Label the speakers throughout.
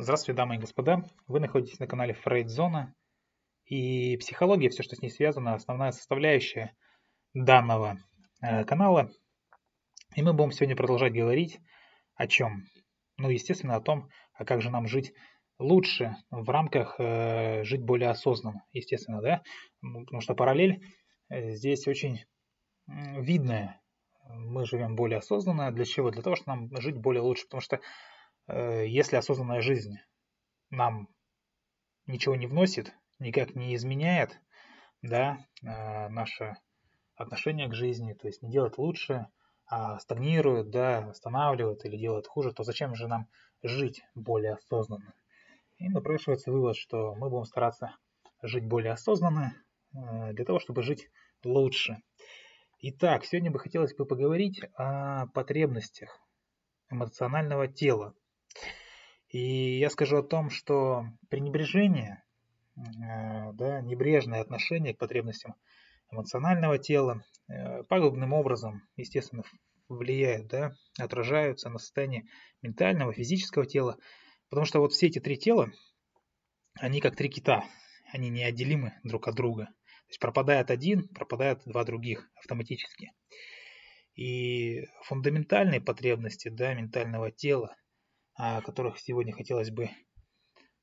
Speaker 1: Здравствуйте, дамы и господа. Вы находитесь на канале Фрейдзона. И психология, все, что с ней связано, основная составляющая данного э, канала. И мы будем сегодня продолжать говорить о чем? Ну, естественно, о том, а как же нам жить лучше в рамках э, жить более осознанно, естественно, да? Ну, потому что параллель э, здесь очень видная. Мы живем более осознанно. Для чего? Для того, чтобы нам жить более лучше. Потому что если осознанная жизнь нам ничего не вносит, никак не изменяет, да, э, наше отношение к жизни, то есть не делает лучше, а стагнирует, да, останавливает или делает хуже, то зачем же нам жить более осознанно? И напрашивается вывод, что мы будем стараться жить более осознанно э, для того, чтобы жить лучше. Итак, сегодня бы хотелось бы поговорить о потребностях эмоционального тела. И я скажу о том, что пренебрежение, э, да, небрежное отношение к потребностям эмоционального тела э, пагубным образом, естественно, влияют, да, отражаются на состояние ментального, физического тела, Потому что вот все эти три тела, они как три кита, они неотделимы друг от друга. То есть пропадает один, пропадают два других автоматически. И фундаментальные потребности да, ментального тела, о которых сегодня хотелось бы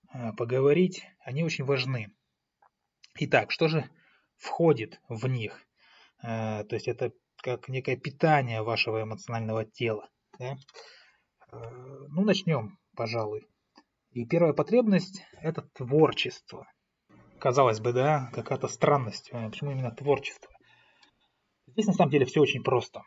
Speaker 1: а, поговорить, они очень важны. Итак, что же входит в них? А, то есть это как некое питание вашего эмоционального тела. Да? А, ну, начнем, пожалуй. И первая потребность – это творчество. Казалось бы, да, какая-то странность. Почему именно творчество? Здесь на самом деле все очень просто.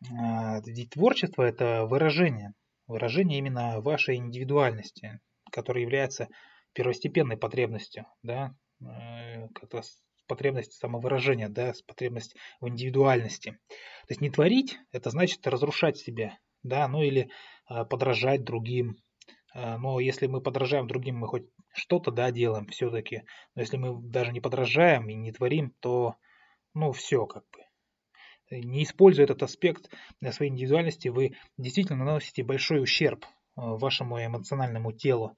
Speaker 1: Ведь творчество – это выражение. Выражение именно вашей индивидуальности, которая является первостепенной потребностью, да, э, как-то потребность самовыражения, да, потребность в индивидуальности. То есть не творить – это значит разрушать себя, да, ну или а, подражать другим, а, но если мы подражаем другим, мы хоть что-то, да, делаем все-таки. Но если мы даже не подражаем и не творим, то, ну, все как бы. Не используя этот аспект для своей индивидуальности, вы действительно наносите большой ущерб а, вашему эмоциональному телу.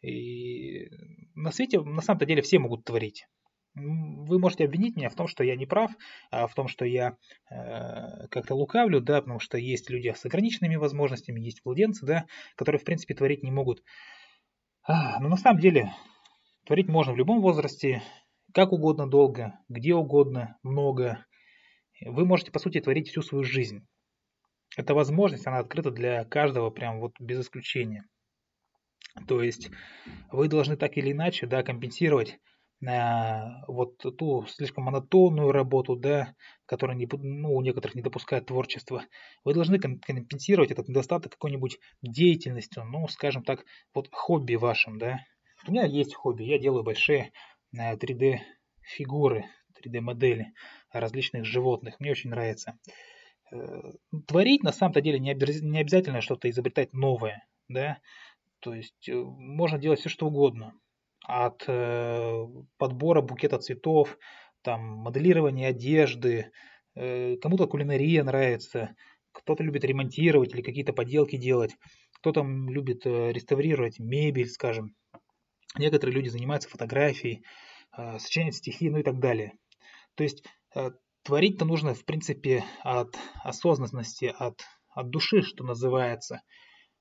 Speaker 1: И на свете, на самом-то деле, все могут творить вы можете обвинить меня в том, что я не прав, а в том, что я э, как-то лукавлю, да, потому что есть люди с ограниченными возможностями, есть владенцы, да, которые, в принципе, творить не могут. А, но на самом деле творить можно в любом возрасте, как угодно долго, где угодно, много. Вы можете, по сути, творить всю свою жизнь. Эта возможность, она открыта для каждого, прям вот без исключения. То есть вы должны так или иначе да, компенсировать вот ту слишком монотонную работу, да, которая не, ну, у некоторых не допускает творчества, вы должны компенсировать этот недостаток какой-нибудь деятельностью, ну, скажем так, вот хобби вашим, да. У меня есть хобби, я делаю большие 3D э, фигуры, 3D модели различных животных, мне очень нравится. Э, творить на самом-то деле не обязательно что-то изобретать новое, да, то есть э, можно делать все что угодно от э, подбора букета цветов, там, моделирования одежды, кому-то кулинария нравится, кто-то любит ремонтировать или какие-то поделки делать, кто-то любит реставрировать мебель, скажем. Некоторые люди занимаются фотографией, сочиняют стихи, ну и так далее. То есть творить-то нужно, в принципе, от осознанности, от, от души, что называется.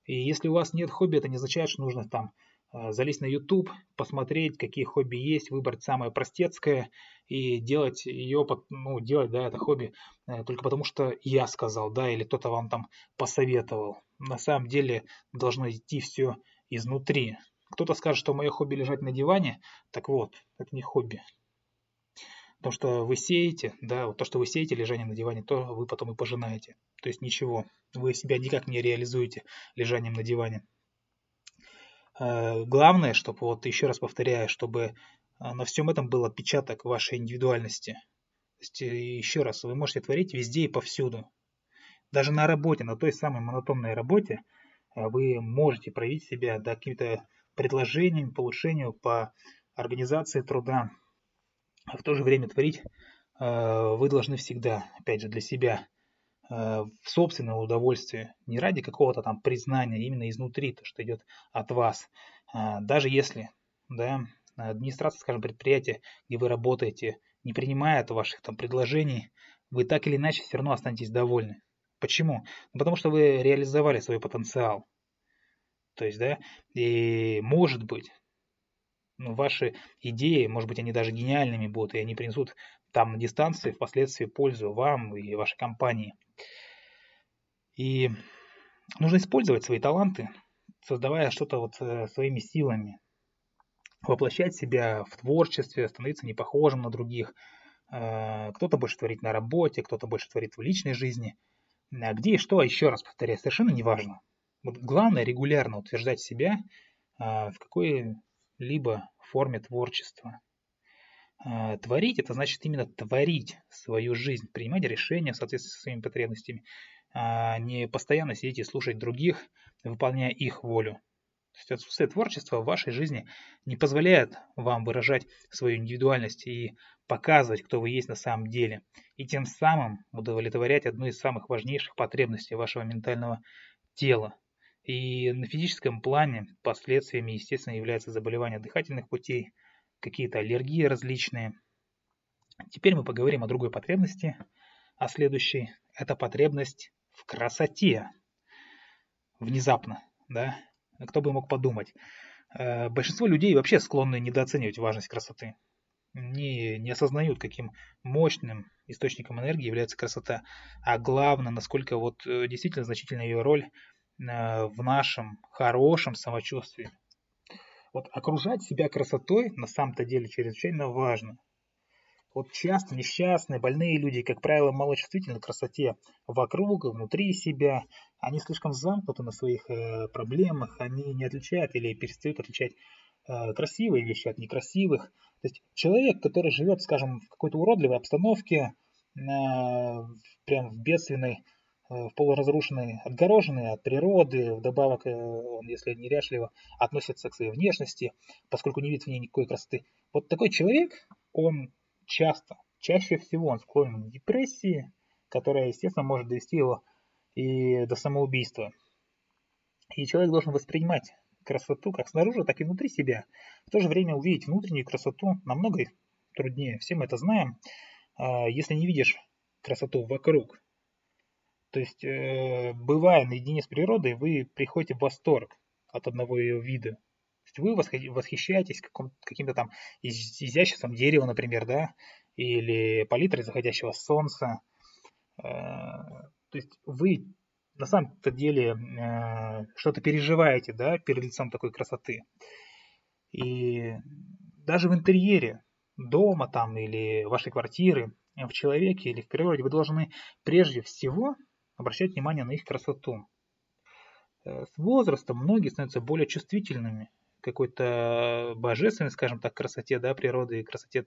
Speaker 1: И если у вас нет хобби, это не означает, что нужно там а, залезть на YouTube, посмотреть, какие хобби есть, выбрать самое простецкое и делать ее, ну, делать, да, это хобби э, только потому, что я сказал, да, или кто-то вам там посоветовал. На самом деле должно идти все изнутри. Кто-то скажет, что мое хобби лежать на диване, так вот, это не хобби. То, что вы сеете, да, вот то, что вы сеете лежание на диване, то вы потом и пожинаете. То есть ничего, вы себя никак не реализуете лежанием на диване. Э, главное, чтобы, вот еще раз повторяю, чтобы э, на всем этом был отпечаток вашей индивидуальности. То есть, э, еще раз, вы можете творить везде и повсюду. Даже на работе, на той самой монотонной работе, вы можете проявить себя да, какими-то предложениями по улучшению, по организации труда. А в то же время творить вы должны всегда, опять же, для себя. Э, в собственное удовольствие, не ради какого-то там признания, именно изнутри, то, что идет от вас. А, даже если да, администрация, скажем, предприятия, где вы работаете, не принимает ваших там предложений, вы так или иначе все равно останетесь довольны. Почему? Ну, потому что вы реализовали свой потенциал. То есть, да, и может быть, ну, ваши идеи, может быть, они даже гениальными будут, и они принесут там на дистанции впоследствии пользу вам и вашей компании. И нужно использовать свои таланты, создавая что-то вот э, своими силами, воплощать себя в творчестве, становиться непохожим на других. Э, кто-то больше творит на работе, кто-то больше творит в личной жизни. А где и что, еще раз повторяю, совершенно не важно. Вот главное регулярно утверждать себя э, в форме творчества. Э, творить – это значит именно творить свою жизнь, принимать решения в соответствии со своими потребностями, а не постоянно сидеть и слушать других, выполняя их волю. То есть отсутствие творчества в вашей жизни не позволяет вам выражать свою индивидуальность и показывать, кто вы есть на самом деле, и тем самым удовлетворять одну из самых важнейших потребностей вашего ментального тела. И на физическом плане последствиями, естественно, являются заболевания дыхательных путей, какие-то аллергии различные. Теперь мы поговорим о другой потребности, а следующей – это потребность в красоте. Внезапно, да? Кто бы мог подумать. Э, большинство людей вообще склонны недооценивать важность красоты. Не, не осознают, каким мощным источником энергии является красота, а главное, насколько вот э, действительно значительна ее роль в нашем хорошем самочувствии. Вот окружать себя красотой на самом-то деле чрезвычайно важно. Вот часто несчастные, больные люди, как правило, малочувствительны к красоте вокруг, внутри себя. Они слишком замкнуты на своих э, проблемах, они не отличают или перестают отличать э, красивые вещи от некрасивых. То есть человек, который живет, скажем, в какой-то уродливой обстановке, э, прям в бедственной, э, в полуразрушенной, отгороженной от природы, вдобавок, э, он, если неряшливо, относится к своей внешности, поскольку не видит в ней никакой красоты. Вот такой человек, он часто, чаще всего он склонен к депрессии, которая, естественно, может довести его и до самоубийства. И человек должен воспринимать красоту как снаружи, так и внутри себя. В то же время увидеть внутреннюю красоту намного труднее. Все мы это знаем. А, если не видишь красоту вокруг, то есть, э, бывая наедине с природой, вы приходите в восторг от одного ее вида есть вы восхищаетесь каким-то там изяществом дерева, например, да, или палитрой заходящего солнца. Э, то есть вы на самом-то деле э, что-то переживаете, да, перед лицом такой красоты. И даже в интерьере дома там или вашей квартиры, в человеке или в природе, вы должны прежде всего обращать внимание на их красоту. Э, с возрастом многие становятся более чувствительными какой-то божественной, скажем так, красоте да, природы и красоте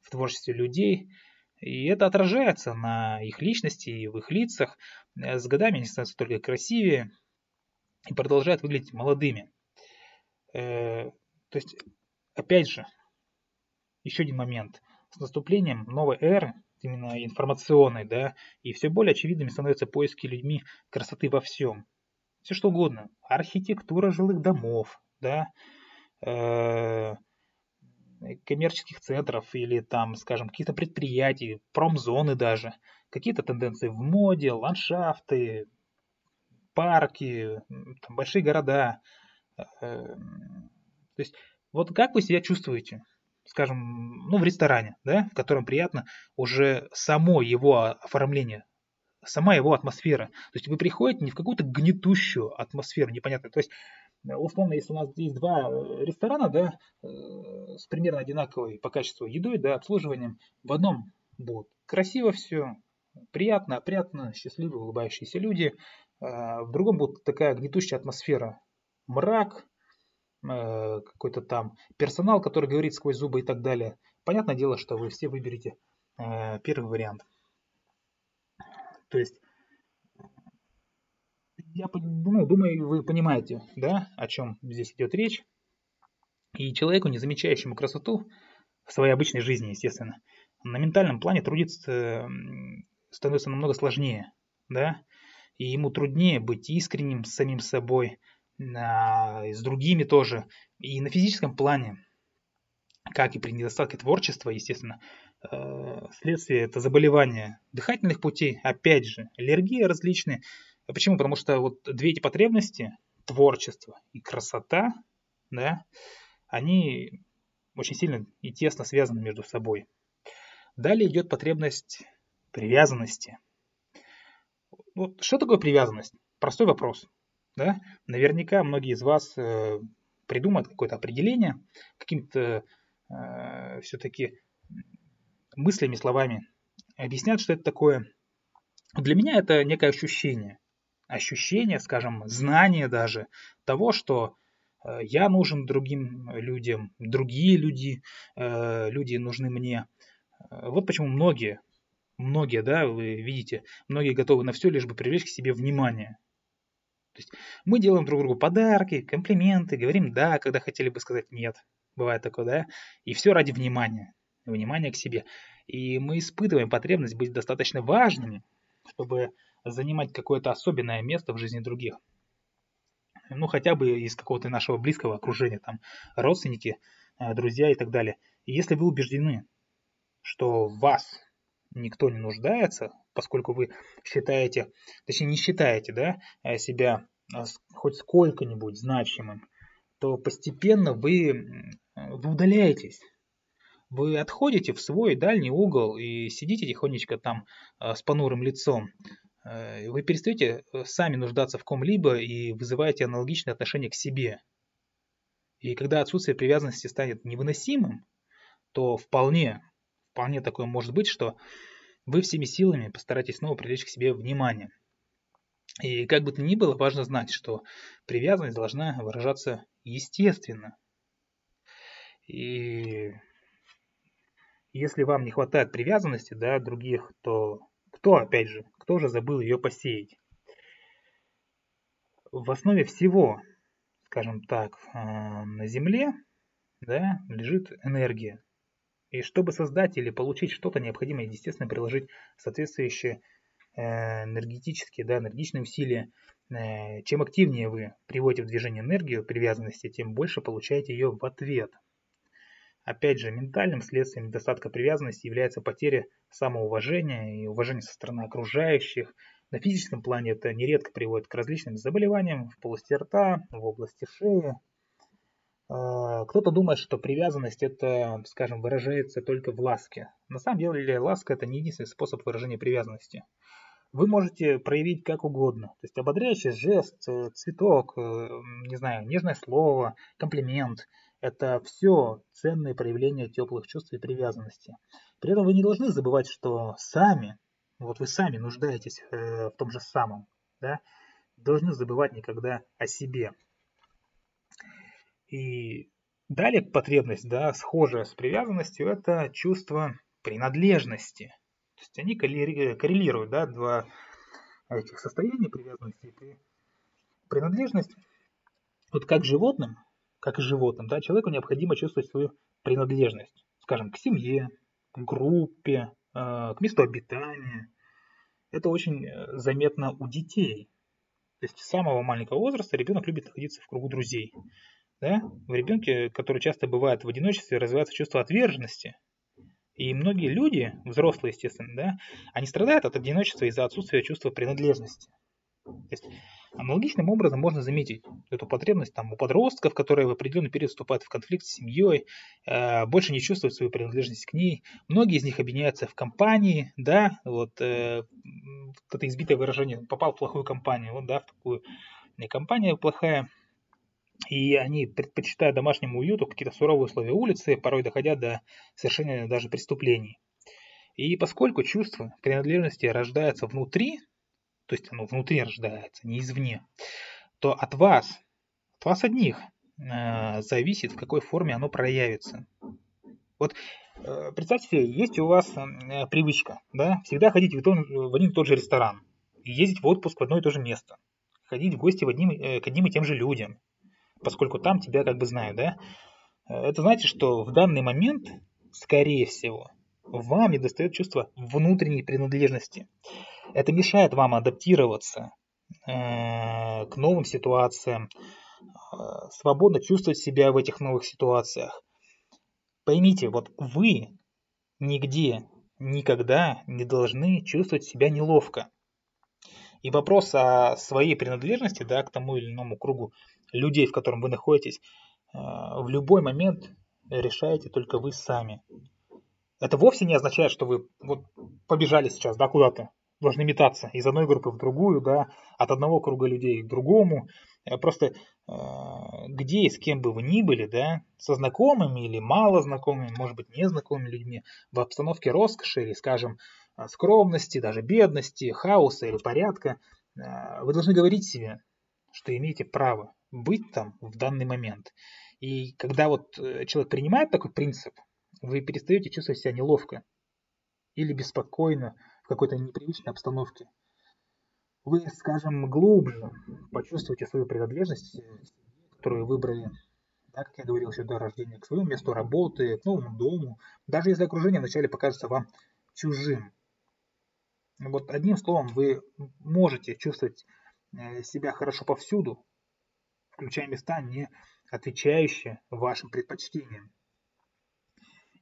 Speaker 1: в творчестве людей. И это отражается на их личности и в их лицах. С годами они становятся только красивее и продолжают выглядеть молодыми. Э, то есть, опять же, еще один момент. С наступлением новой эры, именно информационной, да, и все более очевидными становятся поиски людьми красоты во всем. Все что угодно. Архитектура жилых домов, да, Э, коммерческих центров или там, скажем, каких-то предприятий, промзоны даже, какие-то тенденции в моде, ландшафты, парки, там, большие города. Э, то есть вот как вы себя чувствуете, скажем, ну, в ресторане, да, в котором приятно уже само его оформление, сама его атмосфера. То есть вы приходите не в какую-то гнетущую атмосферу непонятную. То есть Э, условно, если у нас есть два э, ресторана, да, э, с примерно одинаковой по качеству едой, да, обслуживанием, в одном будет красиво все, приятно, опрятно, счастливые, улыбающиеся люди, в другом будет такая гнетущая атмосфера, мрак, какой-то там персонал, который говорит сквозь зубы и так далее. Понятное дело, что вы все выберете первый вариант. То есть я ну, думаю, вы понимаете, да, о чем здесь идет речь. И человеку, не замечающему красоту в своей обычной жизни, естественно, на ментальном плане трудиться становится намного сложнее, да, и ему труднее быть искренним с самим собой, с другими тоже. И на физическом плане, как и при недостатке творчества, естественно, э, следствие это заболевания дыхательных путей, опять же, аллергии различные. А почему? Потому что вот две эти потребности, творчество и красота, да, они очень сильно и тесно связаны между собой. Далее идет потребность привязанности. Вот что такое привязанность? Простой вопрос. Да? Наверняка многие из вас э, придумают какое-то определение, каким-то э, все-таки мыслями, словами объяснят, что это такое. Для меня это некое ощущение. Ощущение, скажем, знание даже того, что э, я нужен другим людям, другие люди, э, люди нужны мне. Э, вот почему многие, многие, да, вы видите, многие готовы на все, лишь бы привлечь к себе внимание. То есть мы делаем друг другу подарки, комплименты, говорим «да», когда хотели бы сказать «нет». Бывает такое, да? И все ради внимания. Внимания к себе. И мы испытываем потребность быть достаточно важными, чтобы занимать какое-то особенное место в жизни других. Ну, хотя бы из какого-то нашего близкого окружения, там, родственники, э, друзья и так далее. И если вы убеждены, что вас никто не нуждается, поскольку вы считаете, точнее не считаете, да, э, себя э, хоть сколько-нибудь значимым, то постепенно вы, вы удаляетесь. Вы отходите в свой дальний угол и сидите тихонечко там э, с понурым лицом. Вы перестаете сами нуждаться в ком-либо и вызываете аналогичное отношение к себе. И когда отсутствие привязанности станет невыносимым, то вполне, вполне такое может быть, что вы всеми силами постарайтесь снова привлечь к себе внимание. И как бы то ни было, важно знать, что привязанность должна выражаться естественно. И если вам не хватает привязанности да, других, то кто, опять же, кто же забыл ее посеять? В основе всего, скажем так, э, на Земле да, лежит энергия. И чтобы создать или получить что-то, необходимо, естественно, приложить соответствующие э, энергетические, да, энергичные усилия. Э, чем активнее вы приводите в движение энергию привязанности, тем больше получаете ее в ответ. Опять же, ментальным следствием недостатка привязанности является потеря самоуважения и уважения со стороны окружающих. На физическом плане это нередко приводит к различным заболеваниям в полости рта, в области шеи, кто-то думает, что привязанность это, скажем, выражается только в ласке. На самом деле ласка это не единственный способ выражения привязанности. Вы можете проявить как угодно. То есть ободряющий жест, э, цветок, э, не знаю, нежное слово, комплимент. Это все ценные проявления теплых чувств и привязанности. При этом вы не должны забывать, что сами, вот вы сами нуждаетесь э, в том же самом. Да? Должны забывать никогда о себе. И далее потребность, да, схожая с привязанностью, это чувство принадлежности. То есть они коррелируют, да, два этих состояния привязанности и принадлежность. Вот как животным, как и животным, да, человеку необходимо чувствовать свою принадлежность, скажем, к семье, к группе, э, к месту обитания. Это очень э, заметно у детей. То есть с самого маленького возраста ребенок любит находиться в кругу друзей да, в ребенке, который часто бывает в одиночестве, развивается чувство отверженности. И многие люди, взрослые, естественно, да, они страдают от одиночества из-за отсутствия чувства принадлежности. То есть аналогичным образом можно заметить эту потребность там, у подростков, которые в определенный период вступают в конфликт с семьей, э, больше не чувствуют свою принадлежность к ней. Многие из них объединяются в компании, да, вот э, это избитое выражение, попал в плохую компанию, вот, да, в такую компания плохая, и они предпочитают домашнему уюту какие-то суровые условия улицы, порой доходя до совершения даже преступлений. И поскольку чувство принадлежности рождается внутри, то есть оно внутри рождается, не извне, то от вас, от вас одних э, зависит, в какой форме оно проявится. Вот э, представьте себе, есть у вас э, привычка, да, всегда ходить в, том, в один и тот же ресторан, ездить в отпуск в одно и то же место, ходить в гости в одним, э, к одним и тем же людям, поскольку там тебя как бы знают, да, это значит, что в данный момент, скорее всего, вам не достает чувство внутренней принадлежности. Это мешает вам адаптироваться э, к новым ситуациям, свободно чувствовать себя в этих новых ситуациях. Поймите, вот вы нигде, никогда не должны чувствовать себя неловко. И вопрос о своей принадлежности да, к тому или иному кругу людей, в котором вы находитесь, в любой момент решаете только вы сами. Это вовсе не означает, что вы вот побежали сейчас да, куда-то, должны метаться из одной группы в другую, да, от одного круга людей к другому. Э, просто э, где и с кем бы вы ни были, да, со знакомыми или мало знакомыми, может быть, незнакомыми людьми, в обстановке роскоши или, скажем, э, скромности, даже бедности, хаоса или порядка, вы должны говорить себе, что имеете право быть там в данный момент. И когда вот человек принимает такой принцип, вы перестаете чувствовать себя неловко или беспокойно в какой-то непривычной обстановке. Вы, скажем, глубже почувствуете свою принадлежность, которую выбрали, да, как я говорил еще до рождения, к своему месту работы, к новому дому, даже если окружение вначале покажется вам чужим. Вот одним словом, вы можете чувствовать э, себя хорошо повсюду, включая места, не отвечающие вашим предпочтениям.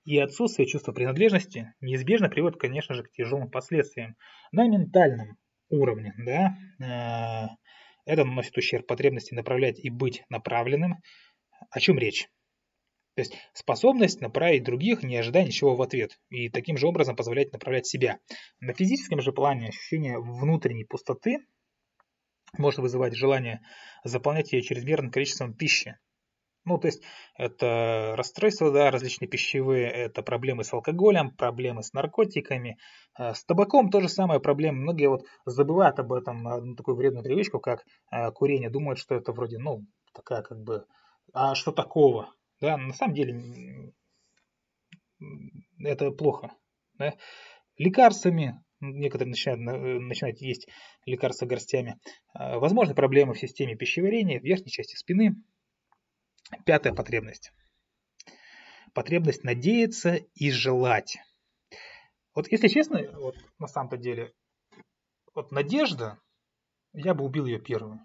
Speaker 1: И отсутствие чувства принадлежности неизбежно приводит, конечно же, к тяжелым последствиям на ментальном уровне. Да? Э, это наносит ущерб потребности направлять и быть направленным. О чем речь? То есть способность направить других, не ожидая ничего в ответ, и таким же образом позволять направлять себя. На физическом же плане ощущение внутренней пустоты может вызывать желание заполнять ее чрезмерным количеством пищи, ну, то есть это расстройства, да, различные пищевые, это проблемы с алкоголем, проблемы с наркотиками. Э, с табаком тоже самое проблема. Многие вот забывают об этом, одну такую вредную привычку, как э, курение. Думают, что это вроде, ну, такая как бы, а что такого? Да, на самом деле это плохо. Да? Лекарствами, некоторые начинают, э, начинают есть лекарства горстями. Возможны проблемы в системе пищеварения, в верхней части спины, Пятая потребность. Потребность надеяться и желать. Вот если честно, вот на самом-то деле, вот надежда, я бы убил ее первую.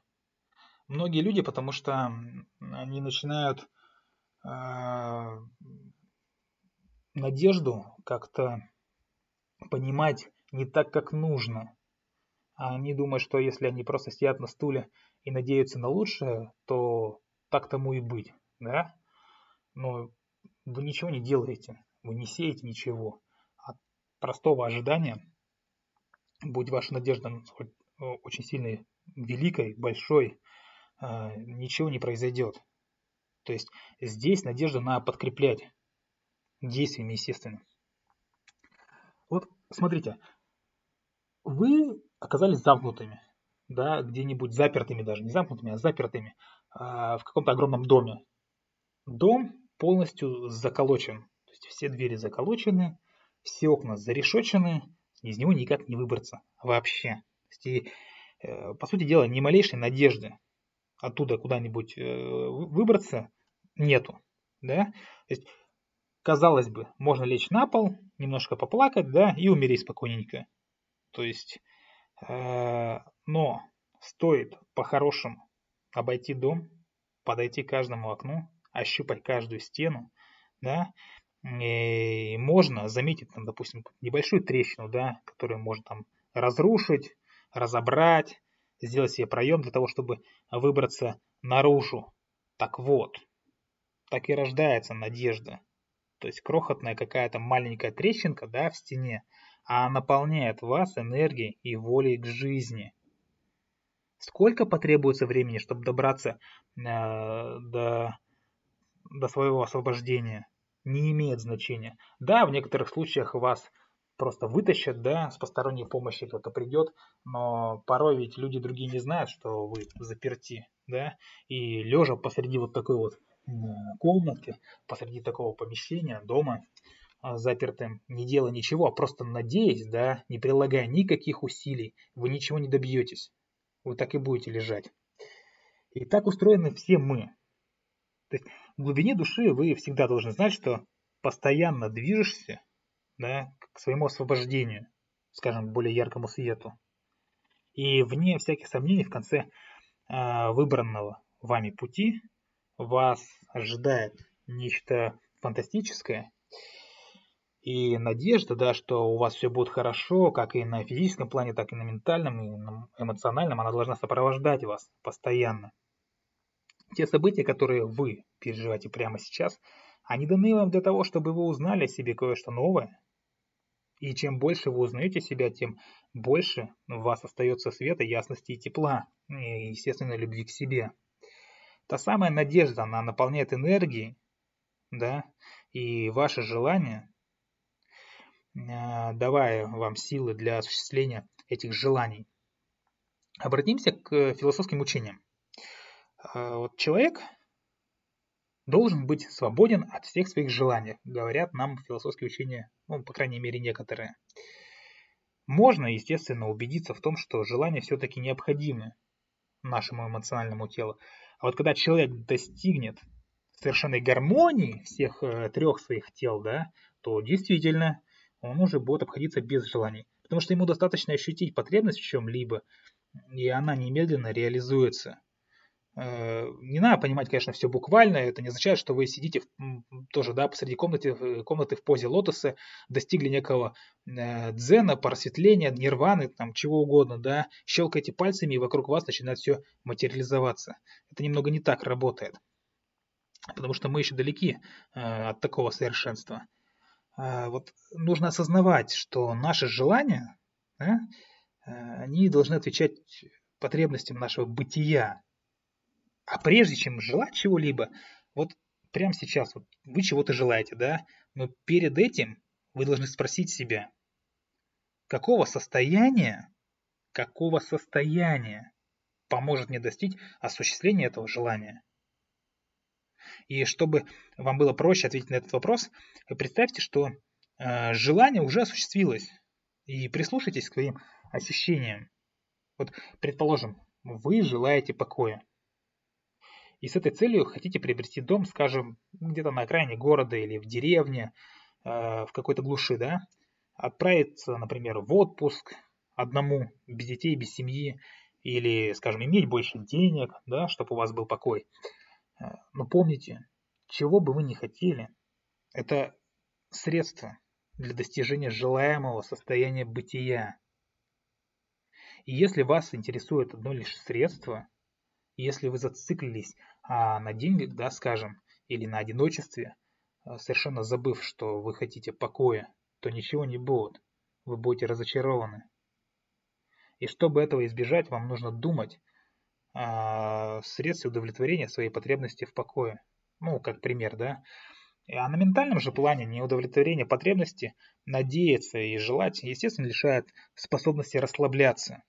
Speaker 1: Многие люди, потому что они начинают э, надежду как-то понимать не так, как нужно. А они думают, что если они просто сидят на стуле и надеются на лучшее, то так тому и быть, да? Но вы ничего не делаете, вы не сеете ничего. От простого ожидания, будь ваша надежда очень сильной, великой, большой, а, ничего не произойдет. То есть здесь надежда на подкреплять действиями, естественно. Вот смотрите, вы оказались замкнутыми, да, где-нибудь запертыми даже, не замкнутыми, а запертыми а, в каком-то огромном доме. Дом полностью заколочен. То есть все двери заколочены, все окна зарешочены, из него никак не выбраться вообще. То есть, и, э, по сути дела, ни малейшей надежды оттуда куда-нибудь э, выбраться нету. Да? То есть, казалось бы, можно лечь на пол, немножко поплакать, да, и умереть спокойненько. То есть, э, но стоит по-хорошему обойти дом, подойти к каждому окну, ощупать каждую стену, да, и можно заметить, там, допустим, небольшую трещину, да, которую можно там разрушить, разобрать, сделать себе проем для того, чтобы выбраться наружу. Так вот, так и рождается надежда. То есть крохотная какая-то маленькая трещинка да, в стене, а наполняет вас энергией и волей к жизни. Сколько потребуется времени, чтобы добраться э, до, до своего освобождения, не имеет значения. Да, в некоторых случаях вас просто вытащат, да, с посторонней помощи кто-то придет, но порой ведь люди другие не знают, что вы заперти, да, и лежа посреди вот такой вот комнатки, посреди такого помещения, дома, запертым, не делая ничего, а просто надеясь, да, не прилагая никаких усилий, вы ничего не добьетесь вы так и будете лежать. И так устроены все мы. То есть в глубине души вы всегда должны знать, что постоянно движешься да, к своему освобождению, скажем, более яркому свету. И вне всяких сомнений в конце э, выбранного вами пути вас ожидает нечто фантастическое, и надежда, да, что у вас все будет хорошо, как и на физическом плане, так и на ментальном, и на эмоциональном, она должна сопровождать вас постоянно. Те события, которые вы переживаете прямо сейчас, они даны вам для того, чтобы вы узнали о себе кое-что новое. И чем больше вы узнаете себя, тем больше в вас остается света, ясности и тепла, и, естественно, любви к себе. Та самая надежда, она наполняет энергией, да, и ваше желание давая вам силы для осуществления этих желаний. Обратимся к философским учениям. Э, вот человек должен быть свободен от всех своих желаний, говорят нам философские учения, ну, по крайней мере, некоторые. Можно, естественно, убедиться в том, что желания все-таки необходимы нашему эмоциональному телу. А вот когда человек достигнет совершенной гармонии всех э, трех своих тел, да, то действительно он уже будет обходиться без желаний. Потому что ему достаточно ощутить потребность в чем-либо, и она немедленно реализуется. Э, не надо понимать, конечно, все буквально. Это не означает, что вы сидите тоже да, посреди комнаты, комнаты в позе лотоса, достигли некого э, дзена, просветления, нирваны, там, чего угодно, да, щелкаете пальцами, и вокруг вас начинает все материализоваться. Это немного не так работает. Потому что мы еще далеки э, от такого совершенства. А, вот нужно осознавать, что наши желания, да, а, они должны отвечать потребностям нашего бытия. А прежде чем желать чего-либо, вот прямо сейчас вот вы чего-то желаете, да, но перед этим вы должны спросить себя, какого состояния, какого состояния поможет мне достичь осуществления этого желания. И чтобы вам было проще ответить на этот вопрос, представьте, что э, желание уже осуществилось. И прислушайтесь к своим ощущениям. Вот, предположим, вы желаете покоя. И с этой целью хотите приобрести дом, скажем, где-то на окраине города или в деревне, э, в какой-то глуши, да? Отправиться, например, в отпуск одному, без детей, без семьи, или, скажем, иметь больше денег, да, чтобы у вас был покой. Но помните, чего бы вы ни хотели, это средство для достижения желаемого состояния бытия. И если вас интересует одно лишь средство, если вы зациклились а, на деньгах, да, скажем, или на одиночестве, а, совершенно забыв, что вы хотите покоя, то ничего не будет. Вы будете разочарованы. И чтобы этого избежать, вам нужно думать средств удовлетворения своей потребности в покое. Ну, как пример, да. А на ментальном же плане неудовлетворение потребности, надеяться и желать, естественно, лишает способности расслабляться.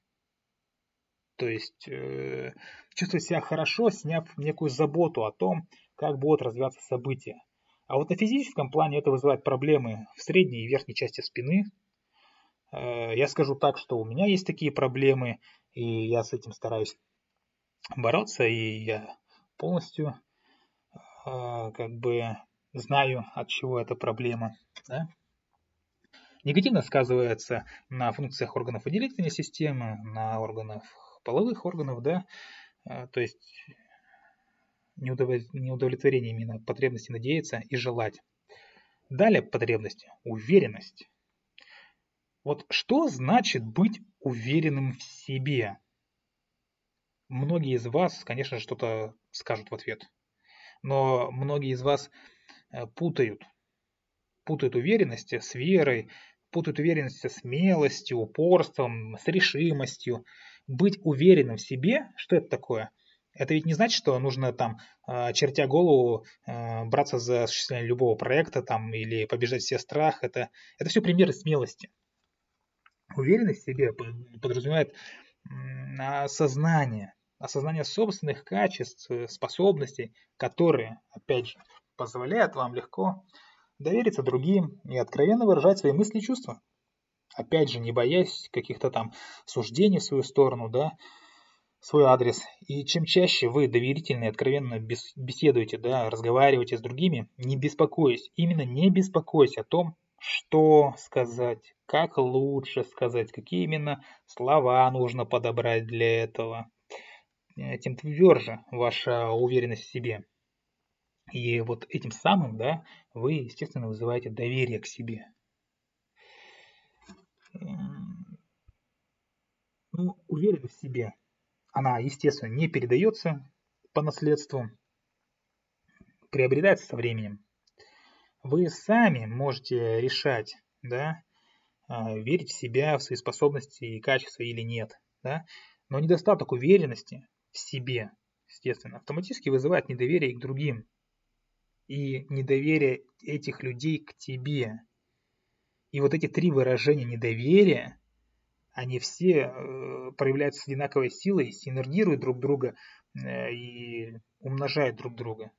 Speaker 1: То есть э, чувствовать себя хорошо, сняв некую заботу о том, как будут развиваться события. А вот на физическом плане это вызывает проблемы в средней и верхней части спины. Э, я скажу так, что у меня есть такие проблемы, и я с этим стараюсь бороться, и я полностью э, как бы знаю, от чего эта проблема. Да? Негативно сказывается на функциях органов выделительной системы, на органах половых органов, да, э, то есть неудовлетворение именно потребности надеяться и желать. Далее потребность, уверенность. Вот что значит быть уверенным в себе? Многие из вас, конечно, что-то скажут в ответ. Но многие из вас э, путают. Путают уверенность с верой, путают уверенность со смелостью, упорством, с решимостью. Быть уверенным в себе, что это такое? Это ведь не значит, что нужно там, э, чертя голову, э, браться за осуществление любого проекта там, или побеждать все страх. Это, это все примеры смелости. Уверенность в себе подразумевает осознание, осознание собственных качеств, э, способностей, которые, опять же, позволяют вам легко довериться другим и откровенно выражать свои мысли и чувства. Опять же, не боясь каких-то там суждений в свою сторону, да, свой адрес. И чем чаще вы доверительно и откровенно беседуете, да, разговариваете с другими, не беспокоясь, именно не беспокоясь о том, что сказать, как лучше сказать, какие именно слова нужно подобрать для этого – тем тверже ваша уверенность в себе. И вот этим самым, да, вы, естественно, вызываете доверие к себе. Ну, уверенность в себе, она, естественно, не передается по наследству, приобретается со временем. Вы сами можете решать, да, а, верить в себя, в свои способности и качества или нет. Да? Но недостаток уверенности в себе, естественно, автоматически вызывает недоверие к другим. И недоверие этих людей к тебе. И вот эти три выражения недоверия, они все э, проявляются с одинаковой силой, синергируют друг друга э, и умножают друг друга.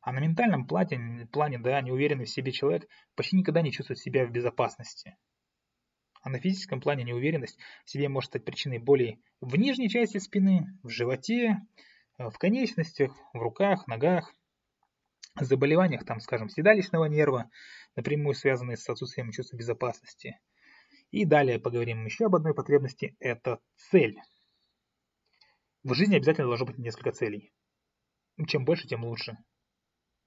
Speaker 1: А на ментальном плане, плане, да, неуверенный в себе человек почти никогда не чувствует себя в безопасности. А на физическом плане неуверенность в себе может стать причиной болей в нижней части спины, в животе, в конечностях, в руках, ногах, заболеваниях, там, скажем, седалищного нерва, напрямую связанные с отсутствием чувства безопасности. И далее поговорим еще об одной потребности – это цель. В жизни обязательно должно быть несколько целей. Чем больше, тем лучше.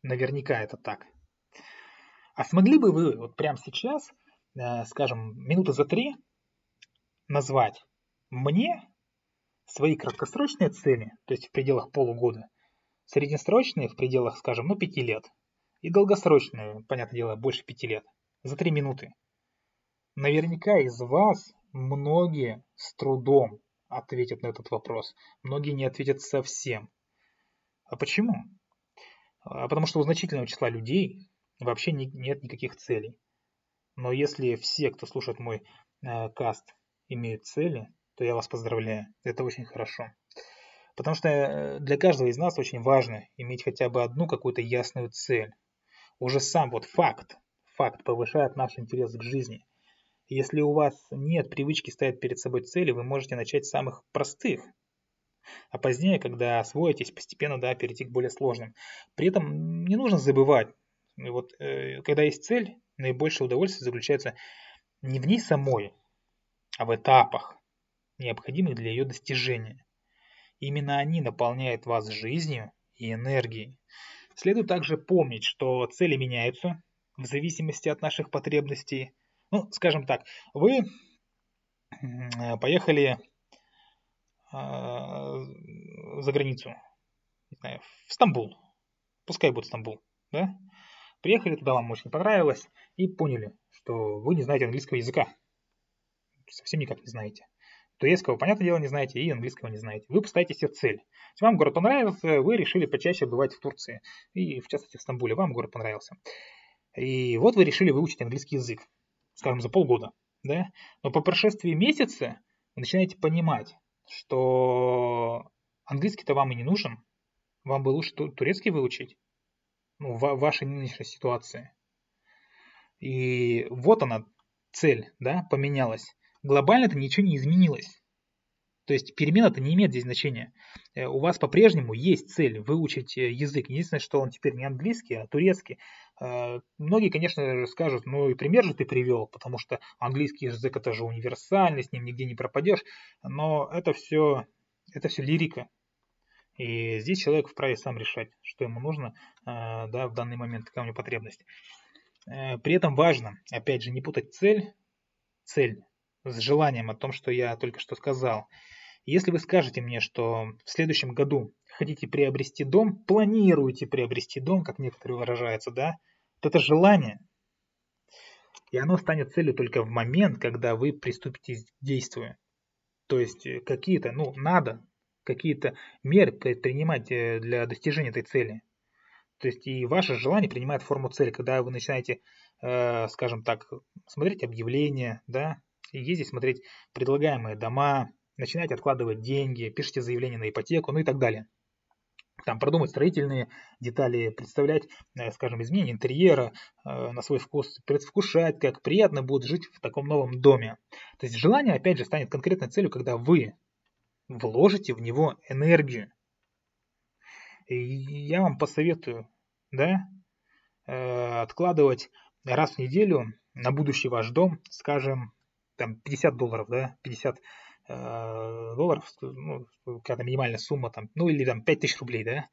Speaker 1: Наверняка это так. А смогли бы вы вот прямо сейчас, э, скажем, минуты за три назвать мне свои краткосрочные цели, то есть в пределах полугода, среднесрочные в пределах, скажем, ну пяти лет, и долгосрочные, понятное дело, больше пяти лет, за три минуты. Наверняка из вас многие с трудом ответят на этот вопрос. Многие не ответят совсем. А почему? А, потому что у значительного числа людей вообще не, нет никаких целей. Но если все, кто слушает мой э, каст, имеют цели, то я вас поздравляю. Это очень хорошо. Потому что э, для каждого из нас очень важно иметь хотя бы одну какую-то ясную цель. Уже сам вот факт, факт повышает наш интерес к жизни. Если у вас нет привычки ставить перед собой цели, вы можете начать с самых простых – а позднее, когда освоитесь, постепенно да, перейти к более сложным. При этом не нужно забывать, вот, э, когда есть цель, наибольшее удовольствие заключается не в ней самой, а в этапах, необходимых для ее достижения. Именно они наполняют вас жизнью и энергией. Следует также помнить, что цели меняются в зависимости от наших потребностей. Ну, скажем так, вы поехали а, за границу, не знаю, в Стамбул, пускай будет Стамбул, да, приехали туда, вам очень понравилось, и поняли, что вы не знаете английского языка, совсем никак не знаете. Турецкого, понятное дело, не знаете, и английского не знаете. Вы поставите себе цель. Вам город понравился, вы решили почаще бывать в Турции, и в частности в Стамбуле, вам город понравился. И вот вы решили выучить английский язык, скажем, за полгода, да, но по прошествии месяца вы начинаете понимать, что английский-то вам и не нужен. Вам бы лучше турецкий выучить. Ну, в вашей нынешней ситуации. И вот она, цель, да, поменялась. Глобально-то ничего не изменилось. То есть перемена-то не имеет здесь значения. Э, у вас по-прежнему есть цель выучить э, язык. Единственное, что он теперь не английский, а турецкий. Э, многие, конечно, скажут, ну и пример же ты привел, потому что английский язык это же универсальный, с ним нигде не пропадешь. Но это все, это все лирика. И здесь человек вправе сам решать, что ему нужно да, в данный момент, какая у него потребность. При этом важно, опять же, не путать цель, цель с желанием о том, что я только что сказал. Если вы скажете мне, что в следующем году хотите приобрести дом, планируете приобрести дом, как некоторые выражаются, да, то это желание. И оно станет целью только в момент, когда вы приступите к действию. То есть э, какие-то, ну, надо какие-то меры принимать э, для достижения этой цели. То есть и ваше желание принимает форму цели, когда вы начинаете, э, скажем так, смотреть объявления, да, ездить смотреть предлагаемые дома, начинать откладывать деньги, пишите заявление на ипотеку, ну и так далее. Там продумать строительные детали, представлять, э, скажем, изменение интерьера э, на свой вкус, предвкушать, как приятно будет жить в таком новом доме. То есть желание, опять же, станет конкретной целью, когда вы вложите в него энергию. И я вам посоветую, да, э, откладывать раз в неделю на будущий ваш дом, скажем, там 50 долларов, да, 50 долларов, ну, какая-то минимальная сумма, там, ну или там 5000 рублей, да,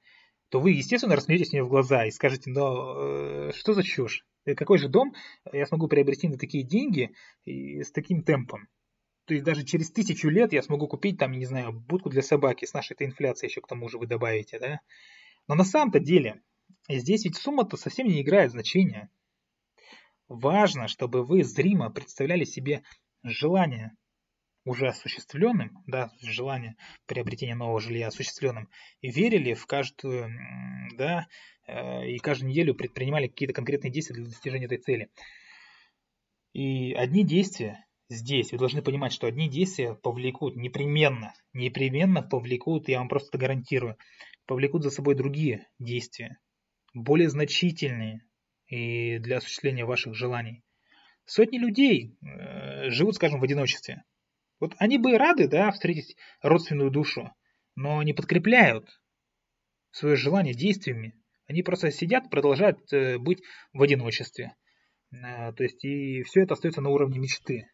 Speaker 1: то вы, естественно, рассмеетесь мне в глаза и скажете, но что за чушь? Какой же дом я смогу приобрести на такие деньги и с таким темпом? То есть даже через тысячу лет я смогу купить там, не знаю, будку для собаки с нашей этой инфляцией еще к тому же вы добавите, да? Но на самом-то деле здесь ведь сумма-то совсем не играет значения. Важно, чтобы вы зримо представляли себе желание уже осуществленным, да, желание приобретения нового жилья осуществленным, и верили в каждую, да, э, и каждую неделю предпринимали какие-то конкретные действия для достижения этой цели. И одни действия здесь, вы должны понимать, что одни действия повлекут непременно, непременно повлекут, я вам просто гарантирую, повлекут за собой другие действия, более значительные и для осуществления ваших желаний. Сотни людей э, живут, скажем, в одиночестве. Вот они бы рады, да, встретить родственную душу, но не подкрепляют свое желание действиями. Они просто сидят, продолжают э, быть в одиночестве. Э, то есть и все это остается на уровне мечты.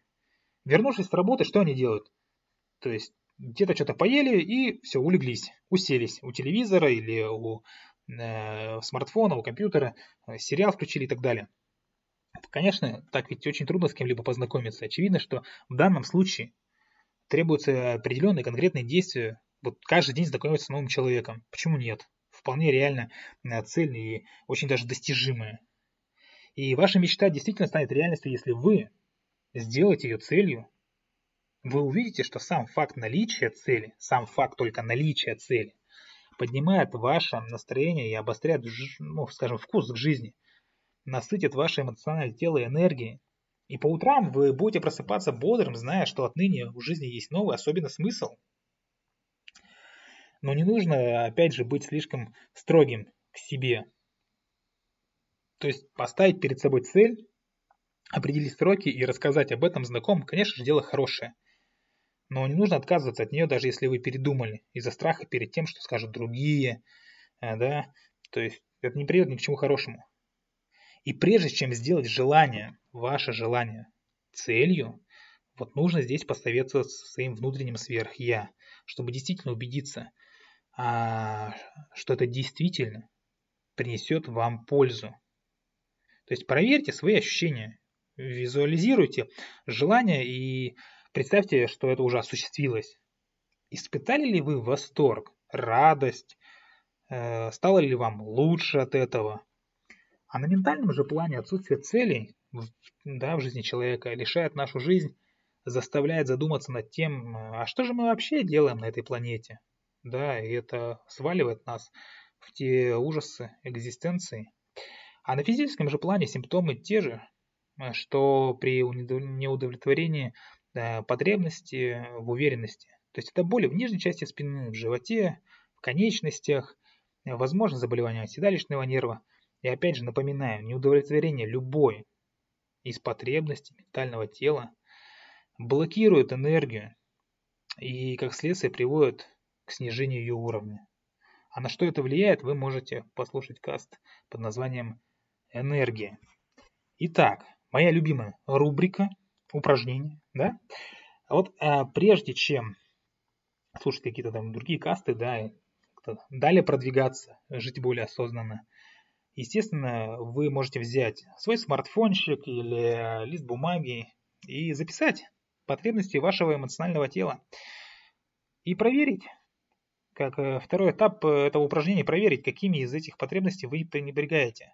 Speaker 1: Вернувшись с работы, что они делают? То есть где-то что-то поели и все, улеглись, уселись у телевизора или у э, смартфона, у компьютера, э, сериал включили и так далее. Конечно, так ведь очень трудно с кем-либо познакомиться. Очевидно, что в данном случае требуются определенные конкретные действия. Вот каждый день знакомиться с новым человеком. Почему нет? Вполне реально э, цель и очень даже достижимая. И ваша мечта действительно станет реальностью, если вы сделаете ее целью, вы увидите, что сам факт наличия цели, сам факт только наличия цели, поднимает ваше настроение и обостряет, ну, скажем, вкус к жизни, насытит ваше эмоциональное тело энергией. И по утрам вы будете просыпаться бодрым, зная, что отныне в жизни есть новый особенный смысл. Но не нужно, опять же, быть слишком строгим к себе. То есть поставить перед собой цель, определить сроки и рассказать об этом знакомым, конечно же, дело хорошее. Но не нужно отказываться от нее, даже если вы передумали, из-за страха перед тем, что скажут другие, э, да, то есть это не приведет ни к чему хорошему. И прежде чем сделать желание, ваше желание целью, вот нужно здесь посоветоваться со своим внутренним сверх-я, чтобы действительно убедиться, а, что это действительно принесет вам пользу. То есть проверьте свои ощущения, визуализируйте желание и Представьте, что это уже осуществилось. Испытали ли вы восторг, радость? Э, стало ли вам лучше от этого? А на ментальном же плане отсутствие целей да, в жизни человека лишает нашу жизнь, заставляет задуматься над тем, а что же мы вообще делаем на этой планете? Да, и это сваливает нас в те ужасы экзистенции. А на физическом же плане симптомы те же, что при неудовлетворении Э, потребности в уверенности. То есть это боли в нижней части спины, в животе, в конечностях, э, возможно заболевание седалищного нерва. И опять же напоминаю, неудовлетворение любой из потребностей ментального тела блокирует энергию и как следствие приводит к снижению ее уровня. А на что это влияет, вы можете послушать каст под названием «Энергия». Итак, моя любимая рубрика – упражнения, да? А вот а, прежде чем слушать какие-то там другие касты, да, далее продвигаться, жить более осознанно, естественно, вы можете взять свой смартфончик или лист бумаги и записать потребности вашего эмоционального тела и проверить, как э, второй этап этого упражнения, проверить, какими из этих потребностей вы пренебрегаете.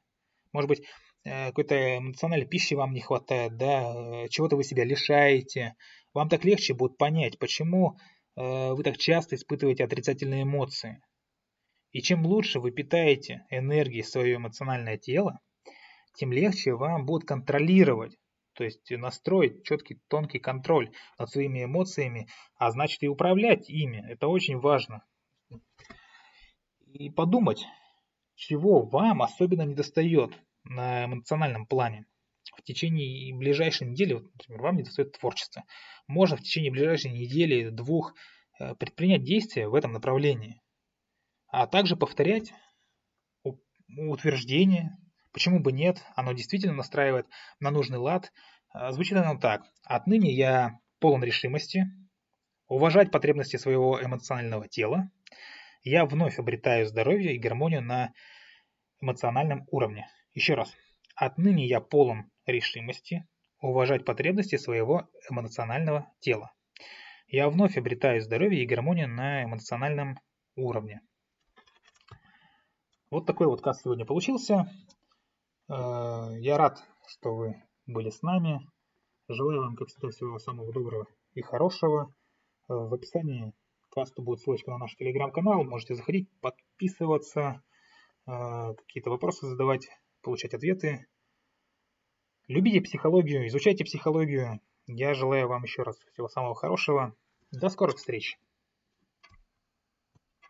Speaker 1: Может быть, Э, какой-то эмоциональной пищи вам не хватает, да, э, чего-то вы себя лишаете, вам так легче будет понять, почему э, вы так часто испытываете отрицательные эмоции. И чем лучше вы питаете энергией свое эмоциональное тело, тем легче вам будет контролировать, то есть настроить четкий тонкий контроль над своими эмоциями, а значит и управлять ими. Это очень важно. И подумать, чего вам особенно недостает на эмоциональном плане в течение ближайшей недели, вот, например, вам не достает творчества, можно в течение ближайшей недели, двух э, предпринять действия в этом направлении, а также повторять утверждение, почему бы нет, оно действительно настраивает на нужный лад. А, звучит оно так. Отныне я полон решимости, уважать потребности своего эмоционального тела, я вновь обретаю здоровье и гармонию на эмоциональном уровне. Еще раз. Отныне я полон решимости уважать потребности своего эмоционального тела. Я вновь обретаю здоровье и гармонию на эмоциональном уровне. Вот такой вот каст сегодня получился. Э, я рад, что вы были с нами. Желаю вам, как всегда, всего самого доброго и хорошего. Э, в описании касту будет ссылочка на наш телеграм-канал. Можете заходить, подписываться, э, какие-то вопросы задавать, получать ответы. Любите психологию, изучайте психологию. Я желаю вам еще раз всего самого хорошего. До скорых встреч!